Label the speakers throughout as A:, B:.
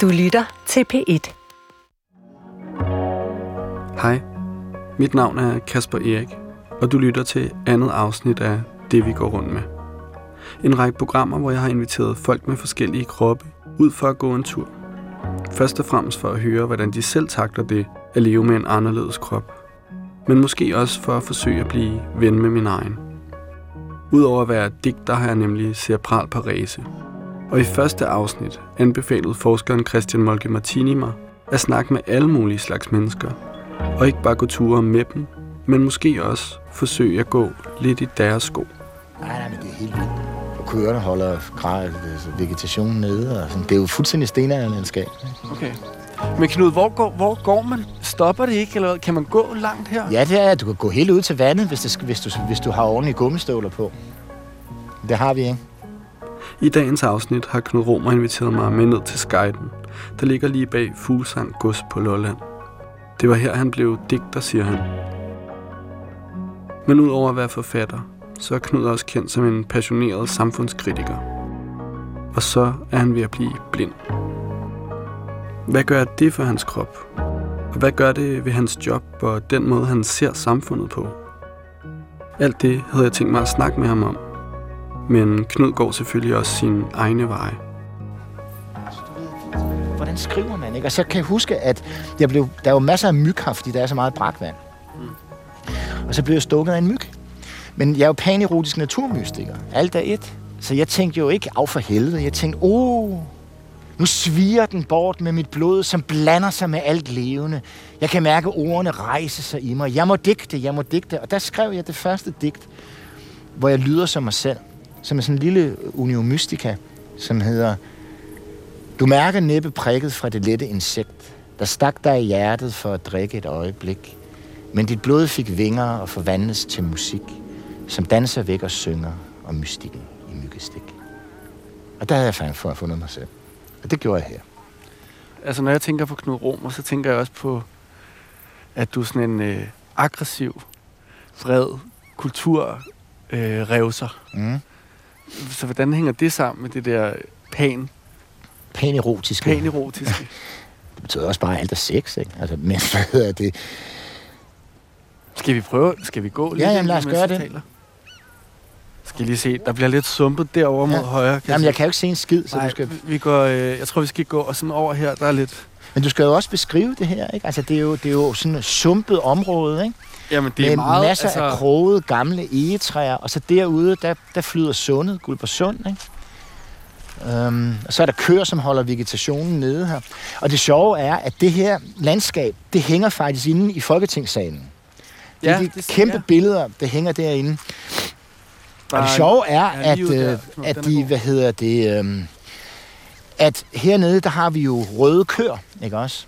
A: Du lytter til P1.
B: Hej, mit navn er Kasper Erik, og du lytter til andet afsnit af Det vi går rundt med. En række programmer, hvor jeg har inviteret folk med forskellige kroppe ud for at gå en tur. Først og fremmest for at høre, hvordan de selv takler det at leve med en anderledes krop. Men måske også for at forsøge at blive ven med min egen. Udover at være digter har jeg nemlig cerebral parese. Og i første afsnit anbefalede forskeren Christian Molke Martini mig at snakke med alle mulige slags mennesker. Og ikke bare gå ture med dem, men måske også forsøge at gå lidt i deres sko.
C: Nej, nej, men det er helt vildt. Og køerne holder grad, altså vegetationen nede. Og sådan. Det er jo fuldstændig stenalderlandskab.
B: Okay. Men Knud, hvor går, hvor går man? Stopper det ikke, eller hvad? kan man gå langt her?
C: Ja, det er, du kan gå helt ud til vandet, hvis, det, hvis, du, hvis du har ordentlige gummistøvler på. Det har vi, ikke?
B: I dagens afsnit har Knud Romer inviteret mig med ned til Skyden, der ligger lige bag Fuglsang Gods på Lolland. Det var her, han blev digter, siger han. Men udover at være forfatter, så er Knud også kendt som en passioneret samfundskritiker. Og så er han ved at blive blind. Hvad gør det for hans krop? Og hvad gør det ved hans job og den måde, han ser samfundet på? Alt det havde jeg tænkt mig at snakke med ham om. Men Knud går selvfølgelig også sine egne veje.
C: Hvordan skriver man, ikke? Og så kan jeg huske, at jeg blev, der var masser af myg her, fordi der er så meget brakvand. Og så blev jeg stukket af en myg. Men jeg er jo panerotisk naturmystiker. Alt er et. Så jeg tænkte jo ikke af for helvede. Jeg tænkte, åh, nu sviger den bort med mit blod, som blander sig med alt levende. Jeg kan mærke ordene rejse sig i mig. Jeg må digte, jeg må digte. Og der skrev jeg det første digt, hvor jeg lyder som mig selv. Som er sådan en lille unio mystica, som hedder Du mærker næppe prikket fra det lette insekt, der stak dig i hjertet for at drikke et øjeblik. Men dit blod fik vinger og forvandles til musik, som danser væk og synger om mystikken i myggestik. Og der havde jeg fandt for at fundet mig selv. Og det gjorde jeg her.
B: Altså, når jeg tænker på Knud Romer, så tænker jeg også på, at du er sådan en øh, aggressiv, vred kulturrevser. Øh, revser.
C: Mm.
B: Så hvordan hænger det sammen med det der pan,
C: Pæn erotisk.
B: panerotiske?
C: Det betyder også bare alt er sex, ikke? Altså, men hvad hedder det?
B: Skal vi prøve? Skal vi gå lidt?
C: Ja, jamen, lad os gøre det.
B: taler? Skal jeg lige se, der bliver lidt sumpet derovre mod
C: Ja.
B: højre.
C: Jamen,
B: se.
C: jeg kan jo ikke se en skid, så
B: Nej,
C: du skal...
B: vi går, øh, jeg tror, vi skal gå og sådan over her, der er lidt...
C: Men du skal jo også beskrive det her, ikke? Altså, det er jo, det er jo sådan et sumpet område, ikke?
B: Jamen, det er
C: med
B: meget...
C: masser altså... af krogede gamle egetræer, og så derude, der, der flyder sundet, Guldborgsund, ikke? Um, og så er der køer, som holder vegetationen nede her. Og det sjove er, at det her landskab, det hænger faktisk inde i Folketingssalen. Det er
B: Ja,
C: de
B: det-
C: kæmpe
B: ja.
C: billeder, der hænger derinde. Og det
B: Der-
C: sjove er, at,
B: der.
C: øh,
B: Nå,
C: at
B: den er
C: de, hvad hedder det, øhm, at hernede, der har vi jo røde køer, ikke også?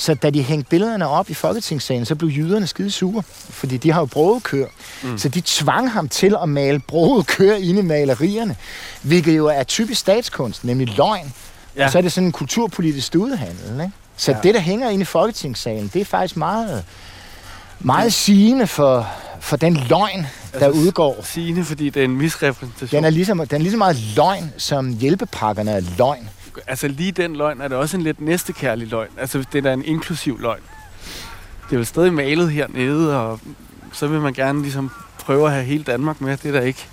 C: Så da de hængte billederne op i Folketingssalen, så blev jyderne skide sure, fordi de har jo broede køer. Mm. Så de tvang ham til at male broede køer inde i malerierne, hvilket jo er typisk statskunst, nemlig løgn.
B: Ja.
C: Og så er det sådan en kulturpolitisk studehandel, ikke? Så
B: ja.
C: det, der hænger inde i Folketingssalen, det er faktisk meget, meget sigende for, for den løgn, der
B: Altså,
C: udgår.
B: Sigende, fordi det er en misrepræsentation.
C: Den er, ligesom, den er lige så meget løgn, som hjælpepakkerne er løgn.
B: Altså lige den løgn er det også en lidt næstekærlig løgn. Altså det er da en inklusiv løgn. Det er jo stadig malet hernede, og så vil man gerne ligesom prøve at have hele Danmark med. Det er da ikke,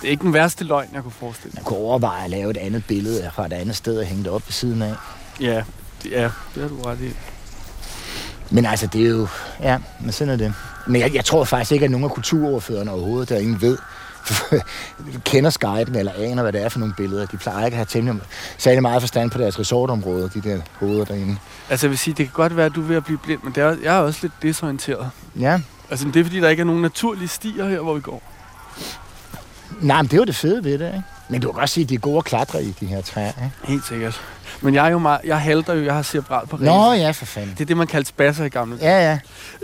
B: det er ikke den værste løgn, jeg kunne forestille mig.
C: Man kunne overveje at lave et andet billede fra et andet sted og hænge det op ved siden af.
B: Ja, ja, det har du ret i.
C: Men altså, det er jo... Ja, men sådan er det. Men jeg, jeg tror faktisk ikke, at nogen af kulturordførerne overhovedet, der ingen ved, kender Skypen eller aner, hvad det er for nogle billeder. De plejer ikke at have temmelig særlig meget forstand på deres resortområde, de der hoveder derinde.
B: Altså jeg vil sige, det kan godt være, at du er ved at blive blind, men det er, jeg er også lidt desorienteret.
C: Ja,
B: Altså det er fordi, der ikke er nogen naturlige stier her, hvor vi går.
C: nej, men det er jo det fede ved det, ikke? Men du kan godt sige, at de er gode at klatre i, de her træer, ikke?
B: Helt sikkert. Men jeg er jo meget, jeg halter jo, jeg har cerebral på
C: Nå ja, for fanden.
B: Det er det, man kaldte spasser i gamle
C: Ja, ja.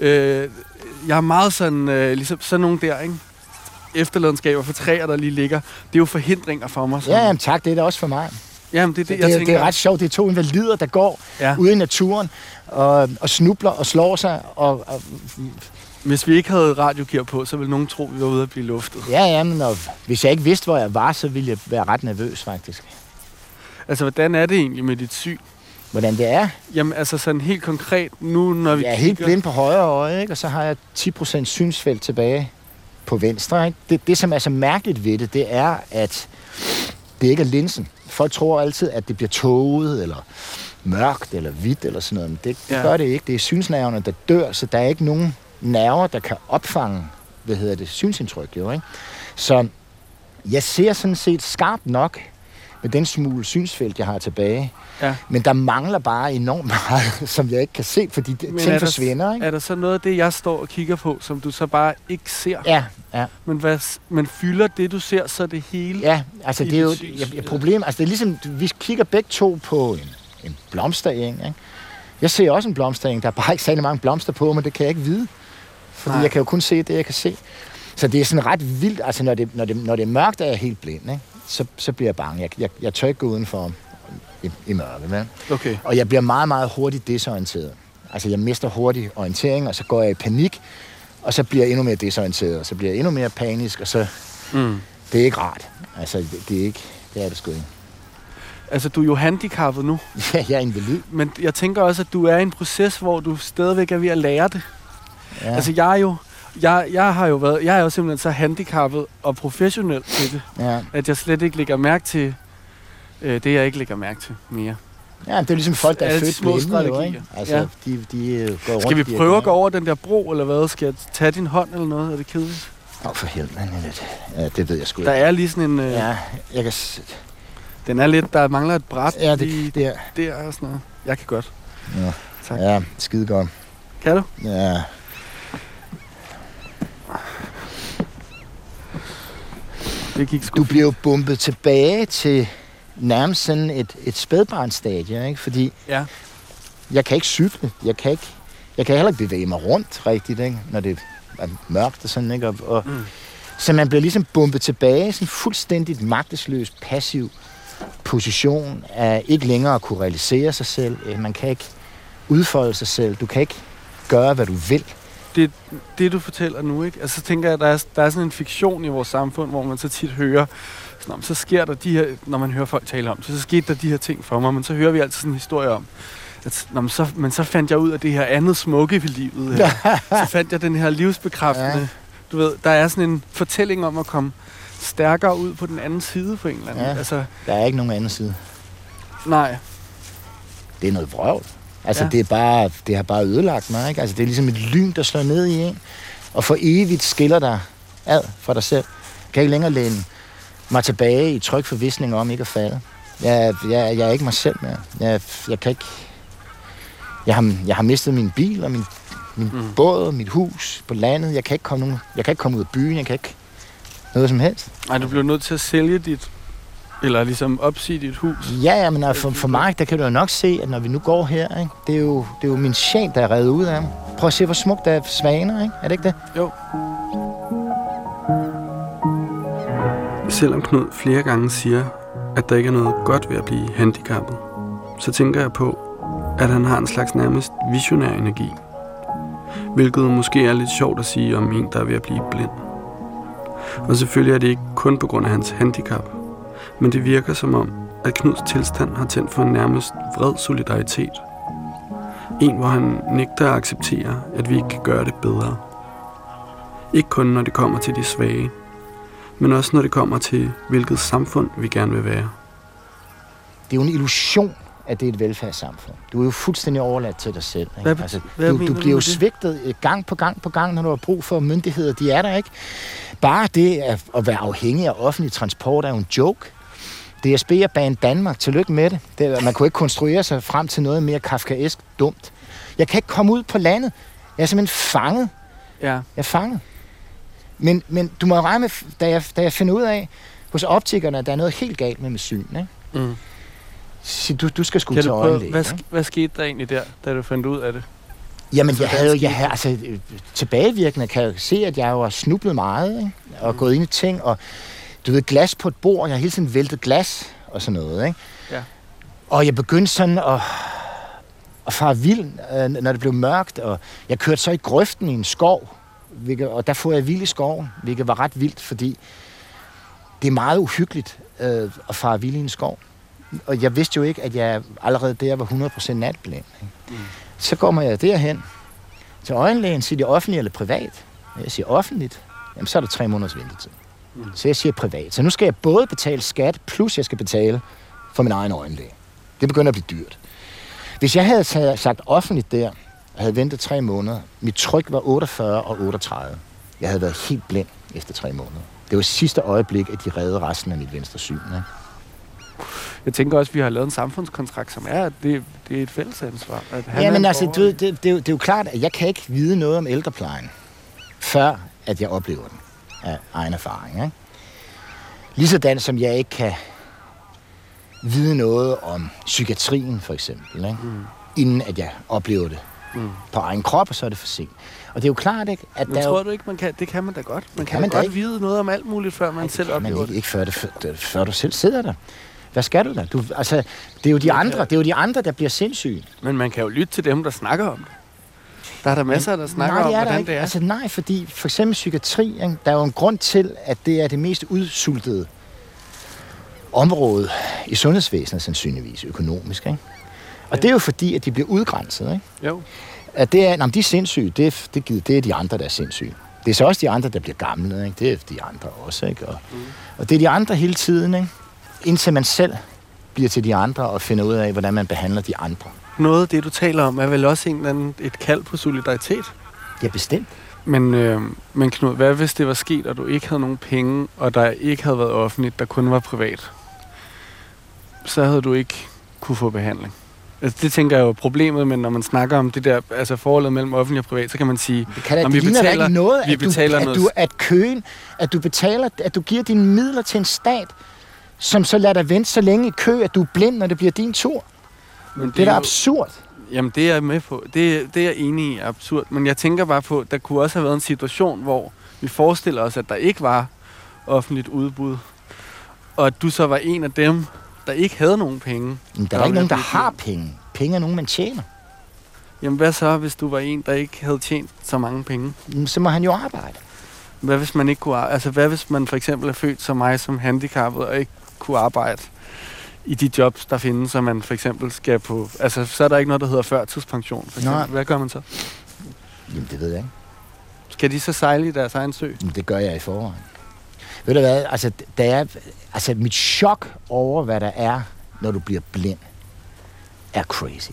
B: Øh, jeg er meget sådan, øh, ligesom sådan nogle der, ikke? Efterladenskaber for træer, der lige ligger. Det er jo forhindringer for mig.
C: Ja, jamen, tak, det er det også for mig.
B: Jamen, det er det,
C: Det,
B: jeg tænker.
C: det er ret sjovt. Det er to invalider, der går
B: ja.
C: ude i naturen og, og snubler og slår sig. Og, og,
B: Hvis vi ikke havde radiogear på, så ville nogen tro, at vi var ude at blive luftet.
C: ja, ja, men og, hvis jeg ikke vidste, hvor jeg var, så ville jeg være ret nervøs, faktisk.
B: Altså, hvordan er det egentlig med dit syn?
C: Hvordan det er?
B: Jamen, altså sådan helt konkret, nu når vi
C: Jeg er
B: kigger...
C: helt blind på højre øje, ikke? og så har jeg 10% synsfelt tilbage på venstre. Ikke? Det, det, som er så mærkeligt ved det, det er, at det ikke er linsen. Folk tror altid, at det bliver tåget, eller mørkt, eller hvidt, eller sådan noget. Men det, det
B: Ja.
C: ja. gør det ikke. Det er synsnerverne, der dør, så der er ikke nogen nerver, der kan opfange, hvad hedder det, synsindtryk, jo, ikke? Så jeg ser sådan set skarpt nok med den smule synsfelt, jeg har tilbage.
B: Ja.
C: Men der mangler bare enormt meget, som jeg ikke kan se, fordi det,
B: Men
C: ting
B: er der-
C: forsvinder, ikke?
B: Er der så noget af det, jeg står og kigger på, som du så bare ikke ser?
C: Ja, ja,
B: Men, hvad, men fylder det, du ser, så det hele?
C: ja. Altså, det er jo et problem. Altså, det er ligesom, vi kigger begge to på en, en blomstereng, ikke? Jeg ser også en blomstereng. Der er bare ikke særlig mange blomster på, men det kan jeg ikke vide. Fordi
B: Nej.
C: jeg kan jo kun se det, jeg kan se. Så det er sådan ret vildt. Altså, når det, når det, når det er mørkt, er jeg helt blind, ikke? Så, så bliver jeg bange. Jeg, jeg, jeg tør ikke gå udenfor i, i mørke, vel?
B: Okay.
C: Og jeg bliver meget, meget hurtigt desorienteret. Altså, jeg mister hurtigt orientering, og så går jeg i panik, og så bliver jeg endnu mere desorienteret, og så bliver jeg endnu mere panisk, og så...
B: Mm.
C: Det er ikke rart. Altså, det, det er ikke... Det er det sgu ikke.
B: Altså, du er jo handicappet nu,
C: Ja, jeg er invalid.
B: men jeg tænker også, at du er i en proces, hvor du stadigvæk er ved at lære det.
C: Ja.
B: Ja. Altså, jeg er jo... Jeg, jeg har jo været... Jeg er jo simpelthen så handicappet og professionel til det,
C: ja.
B: at jeg slet ikke lægger mærke til øh, det, jeg ikke lægger mærke til mere.
C: ja, det er ligesom folk, der er
B: de
C: født
B: små
C: blinde, jo, ikke? Altså,
B: Ja.
C: de, de øh, går rundt
B: Skal vi
C: er
B: prøve at gå over den der bro, eller hvad? Skal jeg tage din hånd eller noget? Er det kedeligt?
C: Åh, for helvede. lidt. Ja, det ved jeg sgu
B: Der
C: ikke.
B: er lige sådan en... Øh, ja.
C: Jeg kan...
B: Den er lidt... Der mangler et bræt
C: Ja,
B: lige
C: det, det er...
B: der og sådan noget. Jeg kan godt.
C: Ja,
B: Tak.
C: ja skide godt.
B: Kan du?
C: Ja.
B: Det gik sgu
C: Du bliver jo bumpet tilbage til nærmest sådan et, et spædbarnsstadie, ikke? Fordi
B: Ja.
C: jeg kan ikke cykle. Jeg kan ikke, jeg kan heller ikke bevæge mig rundt rigtigt, ikke? når det er mørkt og sådan, ikke? Og, og,
B: Mm.
C: Så man bliver ligesom bumpet tilbage i sådan en fuldstændigt magtesløs, passiv position af ikke længere at kunne realisere sig selv. Øh, Man kan ikke udfolde sig selv. Du kan ikke gøre, hvad du vil.
B: Det, det, du fortæller nu, ikke? Altså, så tænker jeg, at der er, der er sådan en fiktion i vores samfund, hvor man så tit hører, sådan, så sker der de her, når man hører folk tale om det, så skete der de her ting for mig, men så hører vi altid sådan en historie om, at, nå, men, så, men så fandt jeg ud af det her andet smukke ved livet. Eller, så fandt jeg den her livsbekræftende.
C: Ja.
B: Du ved, der er sådan en fortælling om at komme stærkere ud på den anden side på en eller anden.
C: Ja.
B: Altså,
C: Der er ikke nogen anden side.
B: nej.
C: Det er noget vrøvl. Altså,
B: Ja.
C: det, er bare, det har bare ødelagt mig. Ikke? Altså, det er ligesom et lyn, der slår ned i en. Og for evigt skiller dig ad fra dig selv. Jeg kan ikke længere læne mig tilbage i tryg forvisning om ikke at falde. Jeg, jeg, jeg er ikke mig selv mere. Jeg, jeg kan ikke... Jeg har, jeg har mistet min bil og min, min
B: Mm.
C: båd og mit hus på landet. Jeg kan ikke komme, nogen, jeg kan ikke komme ud af byen. Jeg kan ikke noget som helst.
B: Nej, du bliver nødt til at sælge dit, eller ligesom opsige dit hus.
C: Ja, ja, men altså, for, for mig, der kan du jo nok se, at når vi nu går her, ikke, det, er jo, det er jo min sjæl, der er reddet ud af mig. Prøv at se, hvor smukt der er svaner, ikke? Er det ikke det?
B: Jo.
A: Selvom Knud flere gange siger, at der ikke er noget godt ved at blive handicappet, så tænker jeg på, at han har en slags nærmest visionær energi. Hvilket måske er lidt sjovt at sige om en, der er ved at blive blind. Og selvfølgelig er det ikke kun på grund af hans handicap, men det virker som om, at Knuds tilstand har tændt for en nærmest vred solidaritet. En, hvor han nægter at acceptere, at vi ikke kan gøre det bedre. Ikke kun når det kommer til de svage, men også når det kommer til, hvilket samfund vi gerne vil være.
C: Det er jo en illusion, at det er et velfærdssamfund. Du er jo fuldstændig overladt til dig selv. Ikke?
B: Hvad
C: altså,
B: hvad
C: du, du bliver jo svigtet øh, gang på gang på gang, når du har brug for myndigheder. De er der ikke. Bare det at, at være afhængig af offentlig transport er jo en joke. DSB og Bane Danmark, tillykke med det. det. Man kunne ikke konstruere sig frem til noget mere kafkaesk dumt. Jeg kan ikke komme ud på landet. Jeg er simpelthen fanget
B: Ja.
C: Jeg er fanget. Men, men du må regne med, da jeg, da jeg finder ud af hos optikerne, at der er noget helt galt med mit syn. Ikke?
B: Mm.
C: Så du, du skal sgu til øjenlæge.
B: hvad, sk- hvad skete der egentlig der, da du fandt ud af det?
C: Jamen, jeg havde, jeg havde, altså, øh, tilbagevirkende kan jeg se, at jeg jo har snublet meget, ikke? og
B: Mm.
C: gået ind i ting, og du ved, glas på et bord, jeg har hele tiden væltet glas, og sådan noget, ikke?
B: Ja.
C: Og jeg begyndte sådan at, at fare vild, øh, når det blev mørkt, og jeg kørte så i grøften i en skov, hvilket, og der får jeg vild i skoven, hvilket var ret vildt, fordi det er meget uhyggeligt øh, at fare vild i en skov. Og jeg vidste jo ikke, at jeg allerede der var 100% natblind. Mm. Så kommer jeg derhen til øjenlægen, siger de offentligt eller privat. Jeg siger offentligt, jamen så er der tre måneders ventetid. Mm. Så jeg siger privat. Så nu skal jeg både betale skat, plus jeg skal betale for min egen øjenlæge. Det begynder at blive dyrt. Hvis jeg havde sagt offentligt der, og havde ventet tre måneder, mit tryk var 48 og 38. Jeg havde været helt blind efter tre måneder. Det var sidste øjeblik, at de redde resten af mit venstre syn. Ikke?
B: Jeg tænker også, at vi har lavet en samfundskontrakt, som er, at det, det er et fælles ansvar. At
C: han ja, men altså, du, det, det, det, er jo, det klart, at jeg kan ikke vide noget om ældreplejen, før at jeg oplever den af egen erfaring. Ikke? Ligesådan som jeg ikke kan vide noget om psykiatrien, for eksempel, ikke? Mm. inden at jeg oplever det mm. på egen krop, og så er det for sent. Og det er jo klart, ikke,
B: at Men
C: der
B: tror
C: jo...
B: du ikke, man kan, det kan man da godt. Man kan, kan man godt ikke. vide noget om alt muligt, før man Nej, selv oplever
C: man ikke, det. ikke før, det, før du selv sidder der. Hvad skal du da? Du, altså, det er jo de andre, det er jo de andre, der bliver sindssyge.
B: Men man kan jo lytte til dem, der snakker om det. Der er der masser, der snakker nej, det om, hvordan ikke. det er.
C: Altså nej, fordi for eksempel psykiatri, ikke? der er jo en grund til, at det er det mest udsultede område i sundhedsvæsenet, sandsynligvis økonomisk. Ikke? Og ja. det er jo fordi, at de bliver udgrænset. Ikke?
B: Jo.
C: At det er, jamen, de er sindssyge, det er, det, det er de andre, der er sindssyge. Det er så også de andre, der bliver gamle. Ikke? Det er de andre også. Ikke? Og, mm. og det er de andre hele tiden. Ikke? Indtil man selv bliver til de andre og finder ud af, hvordan man behandler de andre.
B: Noget af det, du taler om, er vel også en eller anden, et kald på solidaritet?
C: Ja, bestemt.
B: Men, øh, men Knud, hvad hvis det var sket, og du ikke havde nogen penge, og der ikke havde været offentligt, der kun var privat? Så havde du ikke kunne få behandling. Altså, det tænker jeg jo problemet, men når man snakker om det der, altså forholdet mellem offentlig og privat, så kan man sige,
C: det kan da, det vi betaler, ikke noget, vi at betaler du, noget. At, du, at køen, at du betaler, at du giver dine midler til en stat, som så lader dig vente så længe i kø, at du er blind, når det bliver din tur. Men det, det er da jo, absurd.
B: Jamen, det er jeg med på. Det, det er jeg enig i er absurd. Men jeg tænker bare på, der kunne også have været en situation, hvor vi forestiller os, at der ikke var offentligt udbud. Og at du så var en af dem, der ikke havde nogen penge.
C: Men der er ikke nogen, der har penge. Penge er nogen, man tjener.
B: Jamen, hvad så, hvis du var en, der ikke havde tjent så mange penge?
C: Så må han jo arbejde.
B: Hvad hvis man ikke kunne Altså, hvad hvis man for eksempel er født som mig som handicappet og ikke kunne arbejde i de jobs, der findes, så man for eksempel skal på... Altså, så er der ikke noget, der hedder førtidspension. For eksempel. Nej. Hvad gør man så?
C: Jamen, det ved jeg ikke.
B: Skal de så sejle i deres egen sø?
C: Jamen, det gør jeg i forvejen. Ved du hvad? Altså, der er, altså, mit chok over, hvad der er, når du bliver blind, er crazy.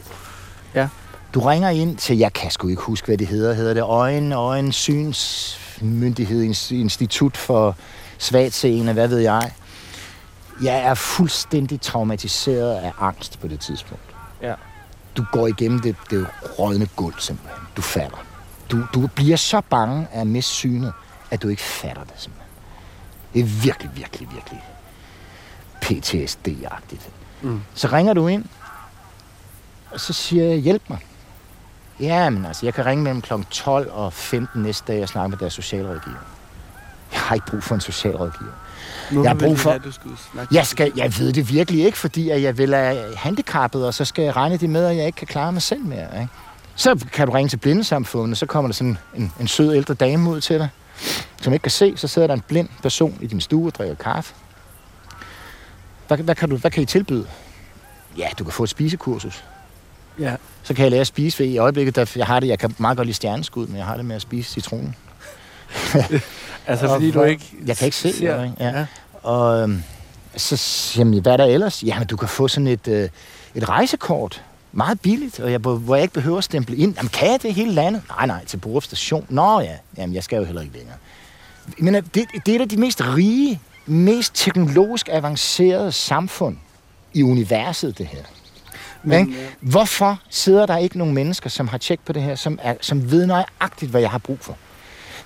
B: Ja.
C: Du ringer ind til, jeg kan sgu ikke huske, hvad det hedder. Hedder det Øjen, Øjen Synsmyndighed, Institut for Svagtseende, hvad ved jeg. Jeg er fuldstændig traumatiseret af angst på det tidspunkt.
B: Ja.
C: Du går igennem det, det rådne gulv simpelthen. Du falder. Du, du bliver så bange af at miste synet, at du ikke fatter det simpelthen. Det er virkelig, virkelig, virkelig PTSD-agtigt. Mm. Så ringer du ind, og så siger jeg, hjælp mig. Ja, men altså, jeg kan ringe mellem kl. 12 og 15 næste dag og snakke med deres socialrådgiver. Jeg har ikke brug for en socialrådgiver.
B: Nu jeg har brug for... Have, du skal
C: jeg, skal, jeg ved det virkelig ikke, fordi jeg vil være handicappet, og så skal jeg regne det med, at jeg ikke kan klare mig selv mere. Ikke? Så kan du ringe til blindesamfundet, så kommer der sådan en, en sød ældre dame ud til dig, som ikke kan se. Så sidder der en blind person i din stue og drikker kaffe. Hvad, hvad, kan du, hvad kan I tilbyde? Ja, du kan få et spisekursus.
B: Ja.
C: Så kan jeg lære at spise ved i øjeblikket, der jeg har det, jeg kan meget godt lide stjerneskud, men jeg har det med at spise citronen.
B: altså fordi du ikke...
C: Jeg kan ikke se det, ikke? Ja. ja. Og øhm, så jamen, hvad er der ellers? Jamen, du kan få sådan et, øh, et rejsekort. Meget billigt, og jeg, hvor jeg ikke behøver at stemple ind. Jamen, kan jeg det hele landet? Nej, nej, til Borup Station. Nå ja, jamen, jeg skal jo heller ikke længere. Men det, det er da de mest rige, mest teknologisk avancerede samfund i universet, det her. Men, ja. Hvorfor sidder der ikke nogen mennesker, som har tjek på det her, som, er, som ved nøjagtigt, hvad jeg har brug for?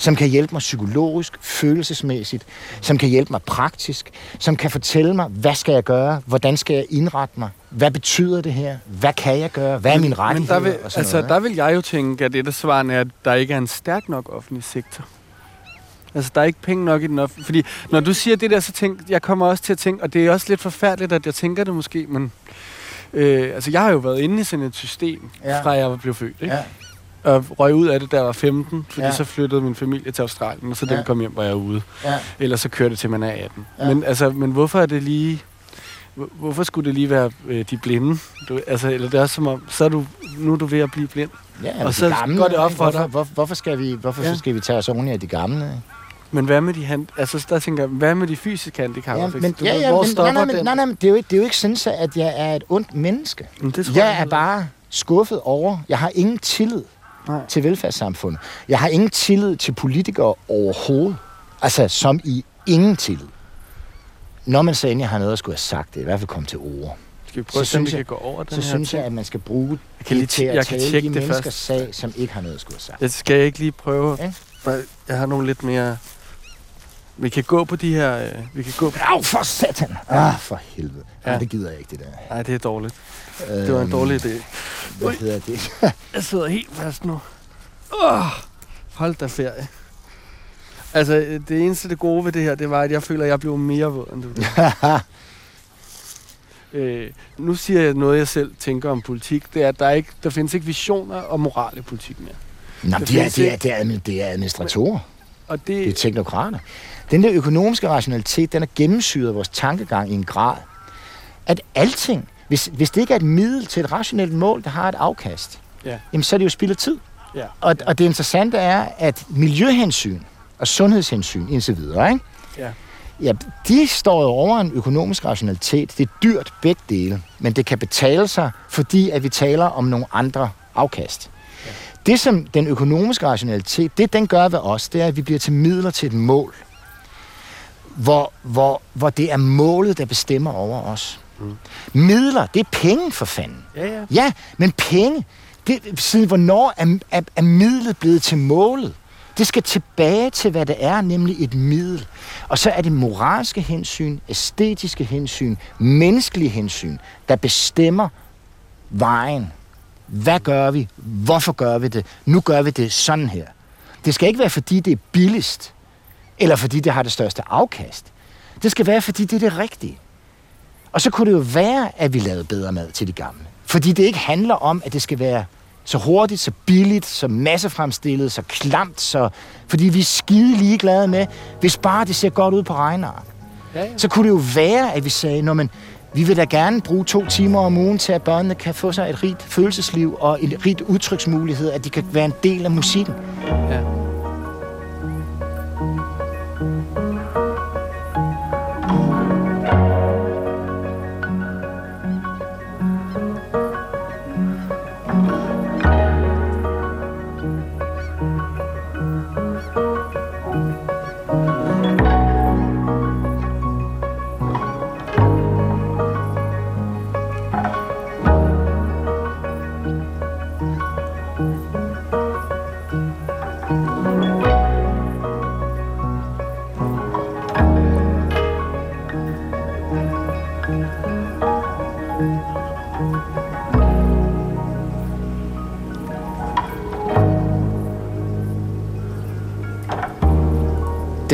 C: Som kan hjælpe mig psykologisk, følelsesmæssigt, som kan hjælpe mig praktisk, som kan fortælle mig, hvad skal jeg gøre, hvordan skal jeg indrette mig, hvad betyder det her, hvad kan jeg gøre, hvad er min rettighed?
B: Men der vil, altså, noget, der vil jeg jo tænke, at det der svaret er, at der ikke er en stærk nok offentlig sektor. Altså, der er ikke penge nok i den offentlige. Fordi når du siger det der, så tænker jeg kommer også til at tænke, og det er også lidt forfærdeligt, at jeg tænker det måske, men øh, altså, jeg har jo været inde i sådan et system, ja. fra jeg blev født, ikke? Ja og røg ud af det, da jeg var 15, fordi ja. så flyttede min familie til Australien, og så ja. den kom hjem, var jeg ude. Ja. Ellers så kørte det til, man er 18. Ja. Men, altså, men hvorfor er det lige... hvorfor skulle det lige være øh, de blinde? Du, altså, eller det er som om, så er du, nu er du ved at blive blind.
C: Ja, og så gamle, går det op for hvorfor, dig. Hvor, hvorfor, skal vi, hvorfor ja. skal vi tage os ordentligt af de gamle?
B: Men hvad med de hand, altså der tænker jeg, hvad med de fysiske handicap?
C: Ja, men, ja, ja, hvor men, nej, nej, men, nej, nej, det er jo ikke, det er jo ikke sådan, at jeg er et ondt menneske. Men det tror jeg, jeg er bare skuffet over. Jeg har ingen tillid nej. til velfærdssamfundet. Jeg har ingen tillid til politikere overhovedet. Altså, som i ingen tillid. Når man så endelig har noget at skulle have sagt, det er i hvert fald komme til ord.
B: Skal vi prøve så at se, om vi kan gå over
C: den Så synes ting? jeg, at man skal bruge jeg kan lige til at jeg tale kan de menneskers først. sag, som ikke har noget at skulle have sagt.
B: Jeg skal jeg ikke lige prøve? Ja? Jeg har nogle lidt mere... Vi kan gå på de her... Øh, vi kan gå på...
C: Au, for satan! Ja. Ah, for helvede. Ja. det gider jeg ikke, det der.
B: Nej, det er dårligt. Øhm, det var en dårlig idé.
C: Hvad Ui. hedder det?
B: jeg sidder helt fast nu. Oh, hold da ferie. Altså, det eneste det gode ved det her, det var, at jeg føler, at jeg blev mere våd, end du øh, Nu siger jeg noget, jeg selv tænker om politik. Det er, at der, ikke, der findes ikke visioner og moral i politik mere.
C: Nå, det, er, det, er, det, er, det er administratorer. Og det, det er teknokrater. Den der økonomiske rationalitet, den er gennemsyret vores tankegang i en grad, at alting, hvis, hvis det ikke er et middel til et rationelt mål, der har et afkast, ja. jamen så er det jo spild af tid. Ja. Og, og det interessante er, at miljøhensyn og sundhedshensyn indtil videre, ikke? Ja. Ja, de står jo over en økonomisk rationalitet. Det er dyrt begge dele, men det kan betale sig, fordi at vi taler om nogle andre afkast. Det, som den økonomiske rationalitet, det den gør ved os, det er, at vi bliver til midler til et mål, hvor, hvor, hvor det er målet, der bestemmer over os. Mm. Midler, det er penge for fanden. Ja, ja. ja men penge, det, siden hvornår er, er, er midlet blevet til målet? Det skal tilbage til, hvad det er, nemlig et middel. Og så er det moralske hensyn, æstetiske hensyn, menneskelige hensyn, der bestemmer vejen. Hvad gør vi? Hvorfor gør vi det? Nu gør vi det sådan her. Det skal ikke være, fordi det er billigst, eller fordi det har det største afkast. Det skal være, fordi det er det rigtige. Og så kunne det jo være, at vi lavede bedre mad til de gamle. Fordi det ikke handler om, at det skal være så hurtigt, så billigt, så massefremstillet, så klamt, så... Fordi vi er skide ligeglade med, hvis bare det ser godt ud på regneark. Ja, ja. Så kunne det jo være, at vi sagde, når man, vi vil da gerne bruge to timer om ugen til, at børnene kan få sig et rigt følelsesliv og et rigt udtryksmulighed, at de kan være en del af musikken. Ja.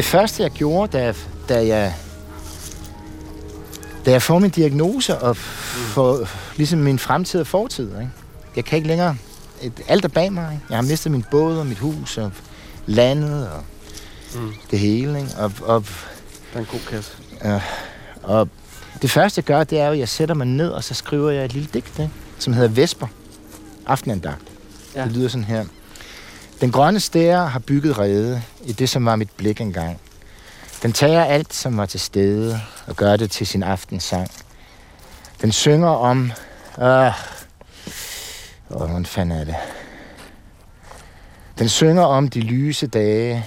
C: Første, jeg gjorde, da, da jeg da jeg får min diagnose og får ligesom min fremtid og fortid. Ikke? Jeg kan ikke længere... Alt er bag mig. Ikke? Jeg har mistet min båd og mit hus og landet og mm. det hele. Ikke? Og, og,
B: det er en god kasse.
C: Øh, og det første, jeg gør, det er jo, at jeg sætter mig ned, og så skriver jeg et lille digt, ikke? som hedder Vesper. Aftenandagt. Ja. Det lyder sådan her. Den grønne stære har bygget rede i det, som var mit blik engang. Den tager alt, som var til stede, og gør det til sin aftensang. Den synger om... Øh, åh, hvordan fanden er det? Den synger om de lyse dage,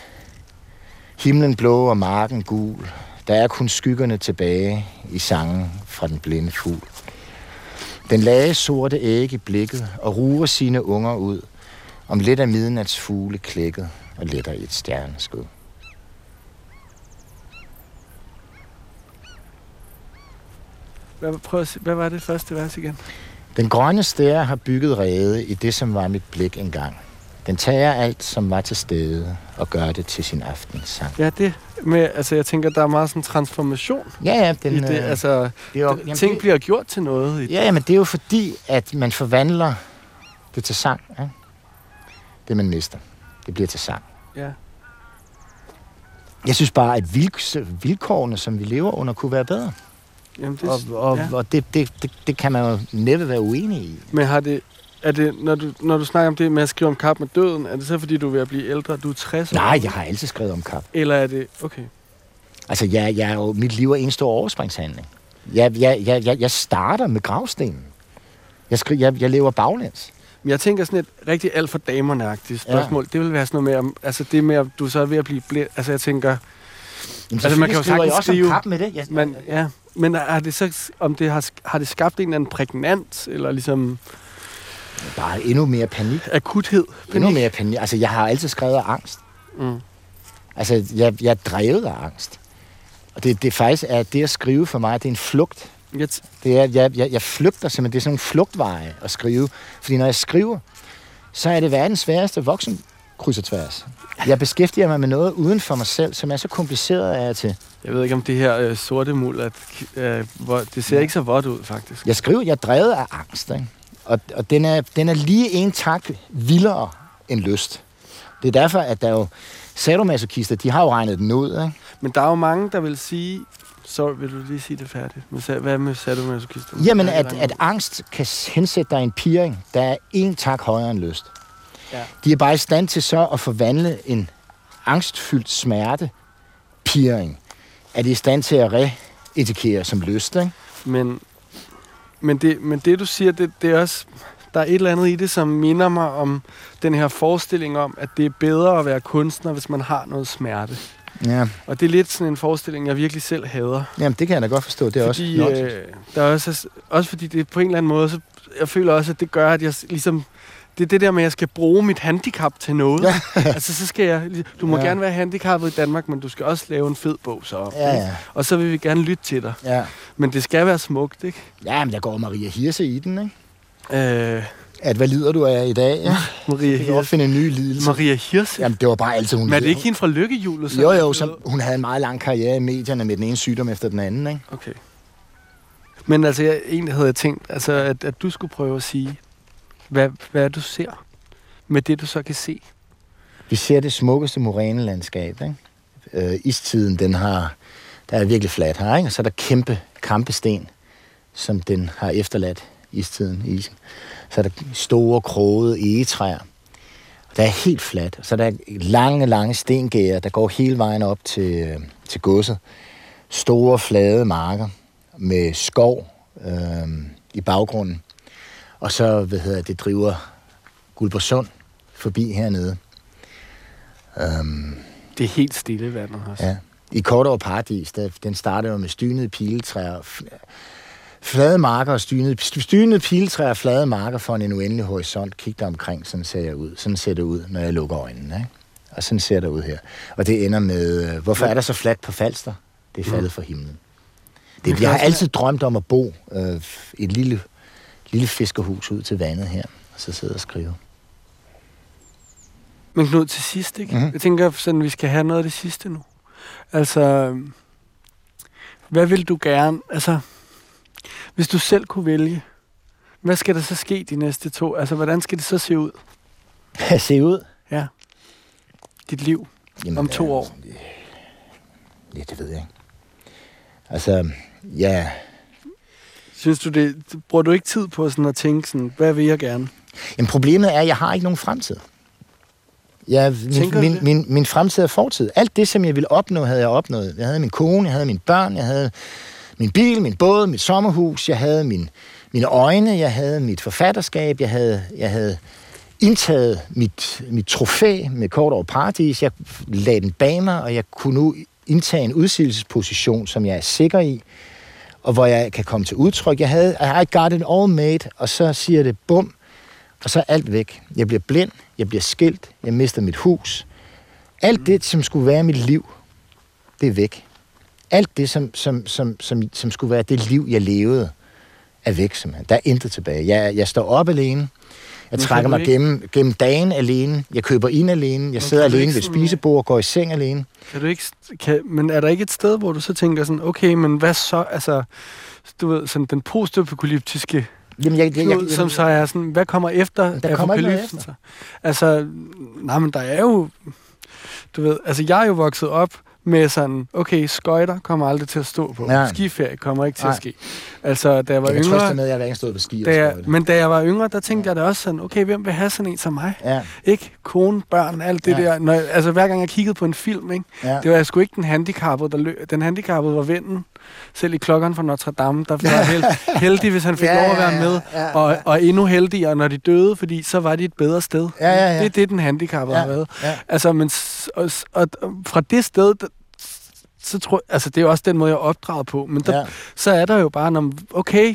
C: himlen blå og marken gul. Der er kun skyggerne tilbage i sangen fra den blinde fugl. Den lagde sorte æg i blikket og ruer sine unger ud. Om lidt af midnats fugle klækket og letter i et stjerneskud.
B: Hvad, prøv at, hvad var det første vers igen?
C: Den grønne stær har bygget rede i det, som var mit blik engang. Den tager alt, som var til stede, og gør det til sin aftensang.
B: Ja, det med, altså jeg tænker, der er meget sådan transformation.
C: Ja, ja. Den,
B: i det, øh, altså, det er jo, jamen, ting det, bliver gjort til noget.
C: I ja, ja, men det er jo fordi, at man forvandler det til sang. Ja? Det, man mister. Det bliver til sang. Ja. Jeg synes bare, at vilkårene, som vi lever under, kunne være bedre. Jamen, det, og og, ja. og det, det, det, det kan man jo næppe være uenig i.
B: Men har det, er det, når du, når du snakker om det med at skrive om kap med døden, er det så fordi, du er ved at blive ældre? Du er 60
C: Nej, jeg har altid skrevet om kap.
B: Eller er det... Okay.
C: Altså, jeg, jeg er jo, mit liv er en stor overspringshandling. Jeg, jeg, jeg, jeg starter med gravstenen. Jeg, skri, jeg, jeg lever baglæns.
B: Men jeg tænker sådan et rigtig alt for dameragtigt spørgsmål. Ja. Det vil være sådan noget med, altså det med, at du så er ved at blive blind. Altså jeg tænker...
C: Jamen, altså man kan jo sagtens også skrive... kap med det.
B: Ja, men, ja, men er det så, om det har, har det skabt en eller anden prægnant, eller ligesom...
C: Bare endnu mere panik.
B: Akuthed.
C: Panik. Endnu mere panik. Altså, jeg har altid skrevet af angst. Mm. Altså, jeg, jeg er drevet af angst. Og det, det faktisk er det at skrive for mig, det er en flugt. Yes. Det er, jeg, jeg, jeg flygter simpelthen. Det er sådan nogle flugtveje at skrive. Fordi når jeg skriver, så er det verdens sværeste voksen kryds og tværs. Jeg beskæftiger mig med noget uden for mig selv, som er så kompliceret af til.
B: Jeg ved ikke, om det her øh, sorte muld, at, øh, hvor, det ser ja. ikke så vådt ud, faktisk.
C: Jeg skriver, jeg er drevet af angst, ikke? Og, og den, er, den er lige en tak vildere end lyst. Det er derfor, at der er jo sadomasochister, de har jo regnet den ud, ikke?
B: Men der er jo mange, der vil sige, så vil du lige sige det færdigt. Hvad med sadomasochister?
C: Jamen, at, at angst kan hensætte dig en piring, der er en tak højere end lyst. Ja. De er bare i stand til så at forvandle en angstfyldt smerte, piring, er de i stand til at reetikere som lyst, ikke?
B: Men, men, det, men det, du siger, det, det er også... Der er et eller andet i det, som minder mig om den her forestilling om, at det er bedre at være kunstner, hvis man har noget smerte. Ja. Og det er lidt sådan en forestilling, jeg virkelig selv hader.
C: Jamen, det kan jeg da godt forstå. Det er fordi, også øh,
B: der er også, også fordi det på en eller anden måde, så jeg føler også, at det gør, at jeg ligesom det er det der med, at jeg skal bruge mit handicap til noget. Ja. altså, så skal jeg... Du må ja. gerne være handicappet i Danmark, men du skal også lave en fed bog så. Ja, ja. Og så vil vi gerne lytte til dig. Ja. Men det skal være smukt, ikke?
C: Ja, men der går Maria Hirse i den, ikke? Øh, at hvad lider du af i dag? Ja? Maria Hirse. Jeg finde en ny lidelse.
B: Maria Hirse?
C: Jamen, det var bare altid, hun
B: Men er det ikke hende fra Lykkehjulet?
C: Jo, jo, så hun havde en meget lang karriere i medierne med den ene sygdom efter den anden, ikke?
B: Okay. Men altså, jeg, egentlig havde jeg tænkt, altså, at, at du skulle prøve at sige, hvad, hvad du ser med det, du så kan se?
C: Vi ser det smukkeste morænelandskab. Ikke? Øh, istiden, den har, der er virkelig fladt her, ikke? og så er der kæmpe kampesten, som den har efterladt istiden, isen. Så er der store, krogede egetræer. Der er helt fladt. Så der er lange, lange stengærer, der går hele vejen op til, øh, til godset. Store, flade marker med skov øh, i baggrunden. Og så, hvad hedder det, driver Guldborgsund forbi hernede.
B: Um, det er helt stille vandet også.
C: Ja. I Kortår Paradis, der, den starter jo med stynede piletræer, flade marker og stynede, stynede piletræer og flade marker for en uendelig horisont. Kig dig omkring, sådan ser jeg ud. Sådan ser det ud, når jeg lukker øjnene. Ikke? Og sådan ser det ud her. Og det ender med, øh, hvorfor er der så fladt på Falster? Det er faldet mm. fra himlen. Det, jeg har altid drømt om at bo øh, et lille lille fiskerhus ud til vandet her, og så sidde og skrive.
B: Men Knud, til sidst, ikke? Mm-hmm. Jeg tænker, sådan, vi skal have noget af det sidste nu. Altså, hvad vil du gerne, altså, hvis du selv kunne vælge, hvad skal der så ske de næste to? Altså, hvordan skal det så se ud?
C: Se ud?
B: Ja. Dit liv Jamen, om to år.
C: Ja, det ved jeg ikke. Altså, ja,
B: Synes du det, bruger du ikke tid på sådan at tænke sådan, hvad vil jeg gerne?
C: Jamen problemet er, at jeg har ikke nogen fremtid. Jeg, min, min, min, min fremtid er fortid. Alt det, som jeg ville opnå, havde jeg opnået. Jeg havde min kone, jeg havde mine børn, jeg havde min bil, min båd, mit sommerhus, jeg havde min, mine øjne, jeg havde mit forfatterskab, jeg havde, jeg havde indtaget mit, mit trofæ med kort over paradis. Jeg lagde den bag mig, og jeg kunne nu indtage en udsigelsesposition, som jeg er sikker i og hvor jeg kan komme til udtryk. Jeg havde, I got it all made, og så siger det bum, og så er alt væk. Jeg bliver blind, jeg bliver skilt, jeg mister mit hus. Alt det, som skulle være mit liv, det er væk. Alt det, som, som, som, som, som skulle være det liv, jeg levede, er væk simpelthen. Der er intet tilbage. Jeg, jeg står op alene. Jeg trækker mig gennem, gennem dagen alene. Jeg køber ind alene. Jeg sidder alene ved spisebord og går i seng alene.
B: Kan du ikke, kan, men er der ikke et sted, hvor du så tænker sådan, okay, men hvad så, altså, du ved, sådan den postapokalyptiske Jamen, jeg, jeg, jeg, som så er sådan, hvad kommer efter der kommer apokalypsen? Efter. Altså, nej, men der er jo, du ved, altså jeg er jo vokset op med sådan, okay, skøjter kommer aldrig til at stå på. Ja. Skiferie kommer ikke til Nej. at ske. Altså, da jeg var
C: jeg
B: yngre...
C: Jeg med, at jeg ikke stået på ski
B: da jeg, Men da jeg var yngre, der tænkte ja. jeg da også sådan, okay, hvem vil have sådan en som mig? Ja. Ikke? Kone, børn, alt det ja. der. Når, altså, hver gang jeg kiggede på en film, ikke? Ja. det var jeg sgu ikke den handicappede, der løb. Den handicappede var vennen. Selv i klokken fra Notre Dame, der var held, heldig, hvis han fik ja, lov at være med. Ja, ja, og, og endnu heldigere, når de døde, fordi så var de et bedre sted. Ja, ja, ja. Det er det, den handicappede ja, har været. Ja. Altså, men, og, og, fra det sted, så tror altså det er også den måde, jeg er opdraget på, men der, ja. så er der jo bare, okay,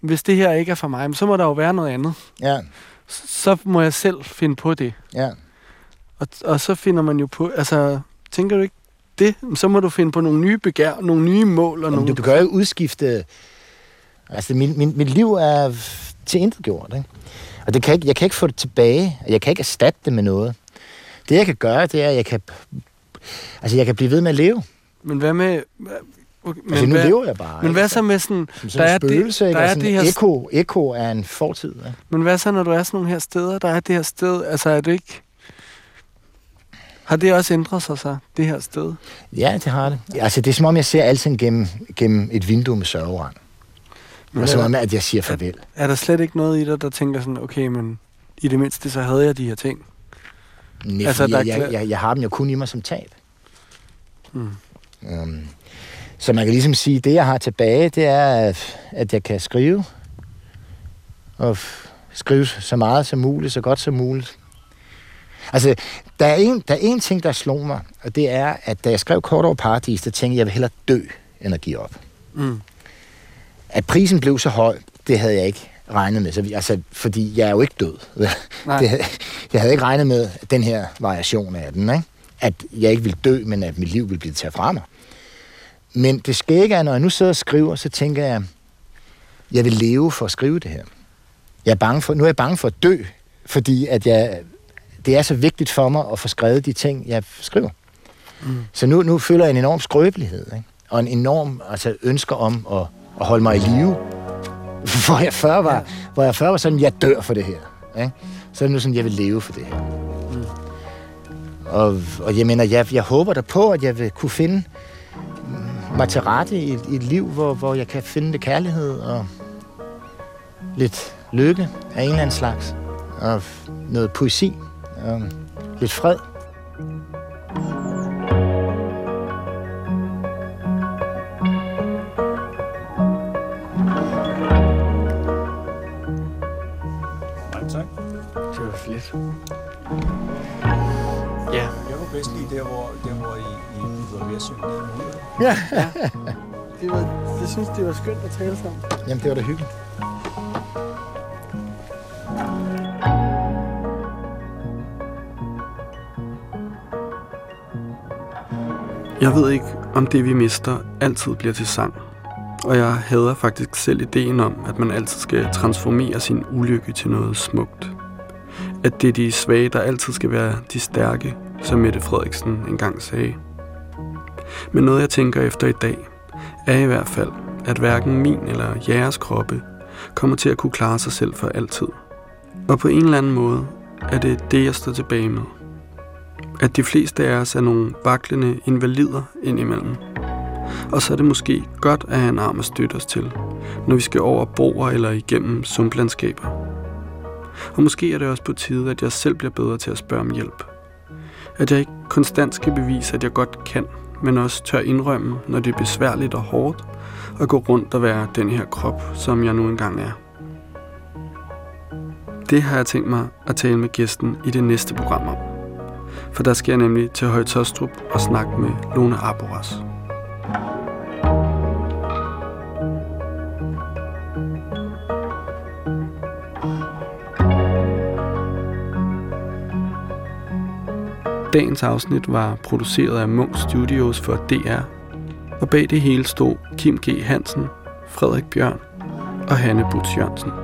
B: hvis det her ikke er for mig, så må der jo være noget andet. Ja. Så må jeg selv finde på det. Ja. Og, og så finder man jo på, altså, tænker du ikke det? Så må du finde på nogle nye begær, nogle nye mål. Og Jamen,
C: nogle... Du kan jo udskifte, altså min, min, mit liv er til intet gjort, ikke? Og det kan ikke, jeg kan ikke få det tilbage, jeg kan ikke erstatte det med noget. Det jeg kan gøre, det er, at jeg kan Altså, jeg kan blive ved med at leve.
B: Men hvad med...
C: Okay, men altså, nu hvad, lever jeg bare.
B: Men hvad så med sådan...
C: Som sådan der er spøgelse, det, der er det her... Eko, eko er en fortid. Ja.
B: Men hvad så, når du er sådan nogle her steder? Der er det her sted... Altså, er det ikke... Har det også ændret sig så, det her sted?
C: Ja, det har det. Altså, det er som om, jeg ser alting gennem, gennem et vindue med sørgerand. Og som om, at jeg siger farvel.
B: Er, er der slet ikke noget i dig, der tænker sådan, okay, men i det mindste, så havde jeg de her ting?
C: Nej, altså, der jeg, jeg, jeg har dem jo kun i mig som tab. Mm. Um, så man kan ligesom sige, at det, jeg har tilbage, det er, at jeg kan skrive. Og skrive så meget som muligt, så godt som muligt. Altså, der er, en, der er en ting, der slog mig, og det er, at da jeg skrev kort over paradis, der tænkte jeg, jeg vil hellere dø, end at give op. Mm. At prisen blev så høj, det havde jeg ikke regnet med. Så altså, fordi jeg er jo ikke død. Det, jeg havde ikke regnet med den her variation af den. Ikke? At jeg ikke vil dø, men at mit liv vil blive taget fra mig. Men det skægge er, når jeg nu sidder og skriver, så tænker jeg, jeg vil leve for at skrive det her. Jeg er bange for, nu er jeg bange for at dø, fordi at jeg, det er så vigtigt for mig at få skrevet de ting, jeg skriver. Mm. Så nu, nu føler jeg en enorm skrøbelighed, ikke? og en enorm altså, ønsker om at, at holde mig i live hvor jeg før var, ja. hvor jeg før var sådan, jeg dør for det her. Ikke? Så er det nu sådan, jeg vil leve for det her. Mm. Og, og jeg mener, jeg, jeg håber da på, at jeg vil kunne finde mig til rette i, i et liv, hvor, hvor jeg kan finde det kærlighed og lidt lykke af en eller anden slags. Og noget poesi og lidt fred.
B: Ja. ja. Det var, jeg synes, det var skønt at tale sammen.
C: Jamen, det var da hyggeligt.
A: Jeg ved ikke, om det vi mister altid bliver til sang. Og jeg hader faktisk selv ideen om, at man altid skal transformere sin ulykke til noget smukt. At det er de svage, der altid skal være de stærke, som Mette Frederiksen engang sagde. Men noget jeg tænker efter i dag, er i hvert fald, at hverken min eller jeres kroppe kommer til at kunne klare sig selv for altid. Og på en eller anden måde er det det, jeg står tilbage med. At de fleste af os er nogle vaklende invalider indimellem. Og så er det måske godt at have en arm at støtte os til, når vi skal over broer eller igennem sumplandskaber. Og måske er det også på tide, at jeg selv bliver bedre til at spørge om hjælp. At jeg ikke konstant skal bevise, at jeg godt kan – men også tør indrømme, når det er besværligt og hårdt, at gå rundt og være den her krop, som jeg nu engang er. Det har jeg tænkt mig at tale med gæsten i det næste program om. For der skal jeg nemlig til Højtostrup og snakke med Lone Arboras. Dagens afsnit var produceret af Munk Studios for DR, og bag det hele stod Kim G. Hansen, Frederik Bjørn og Hanne Butz Jørgensen.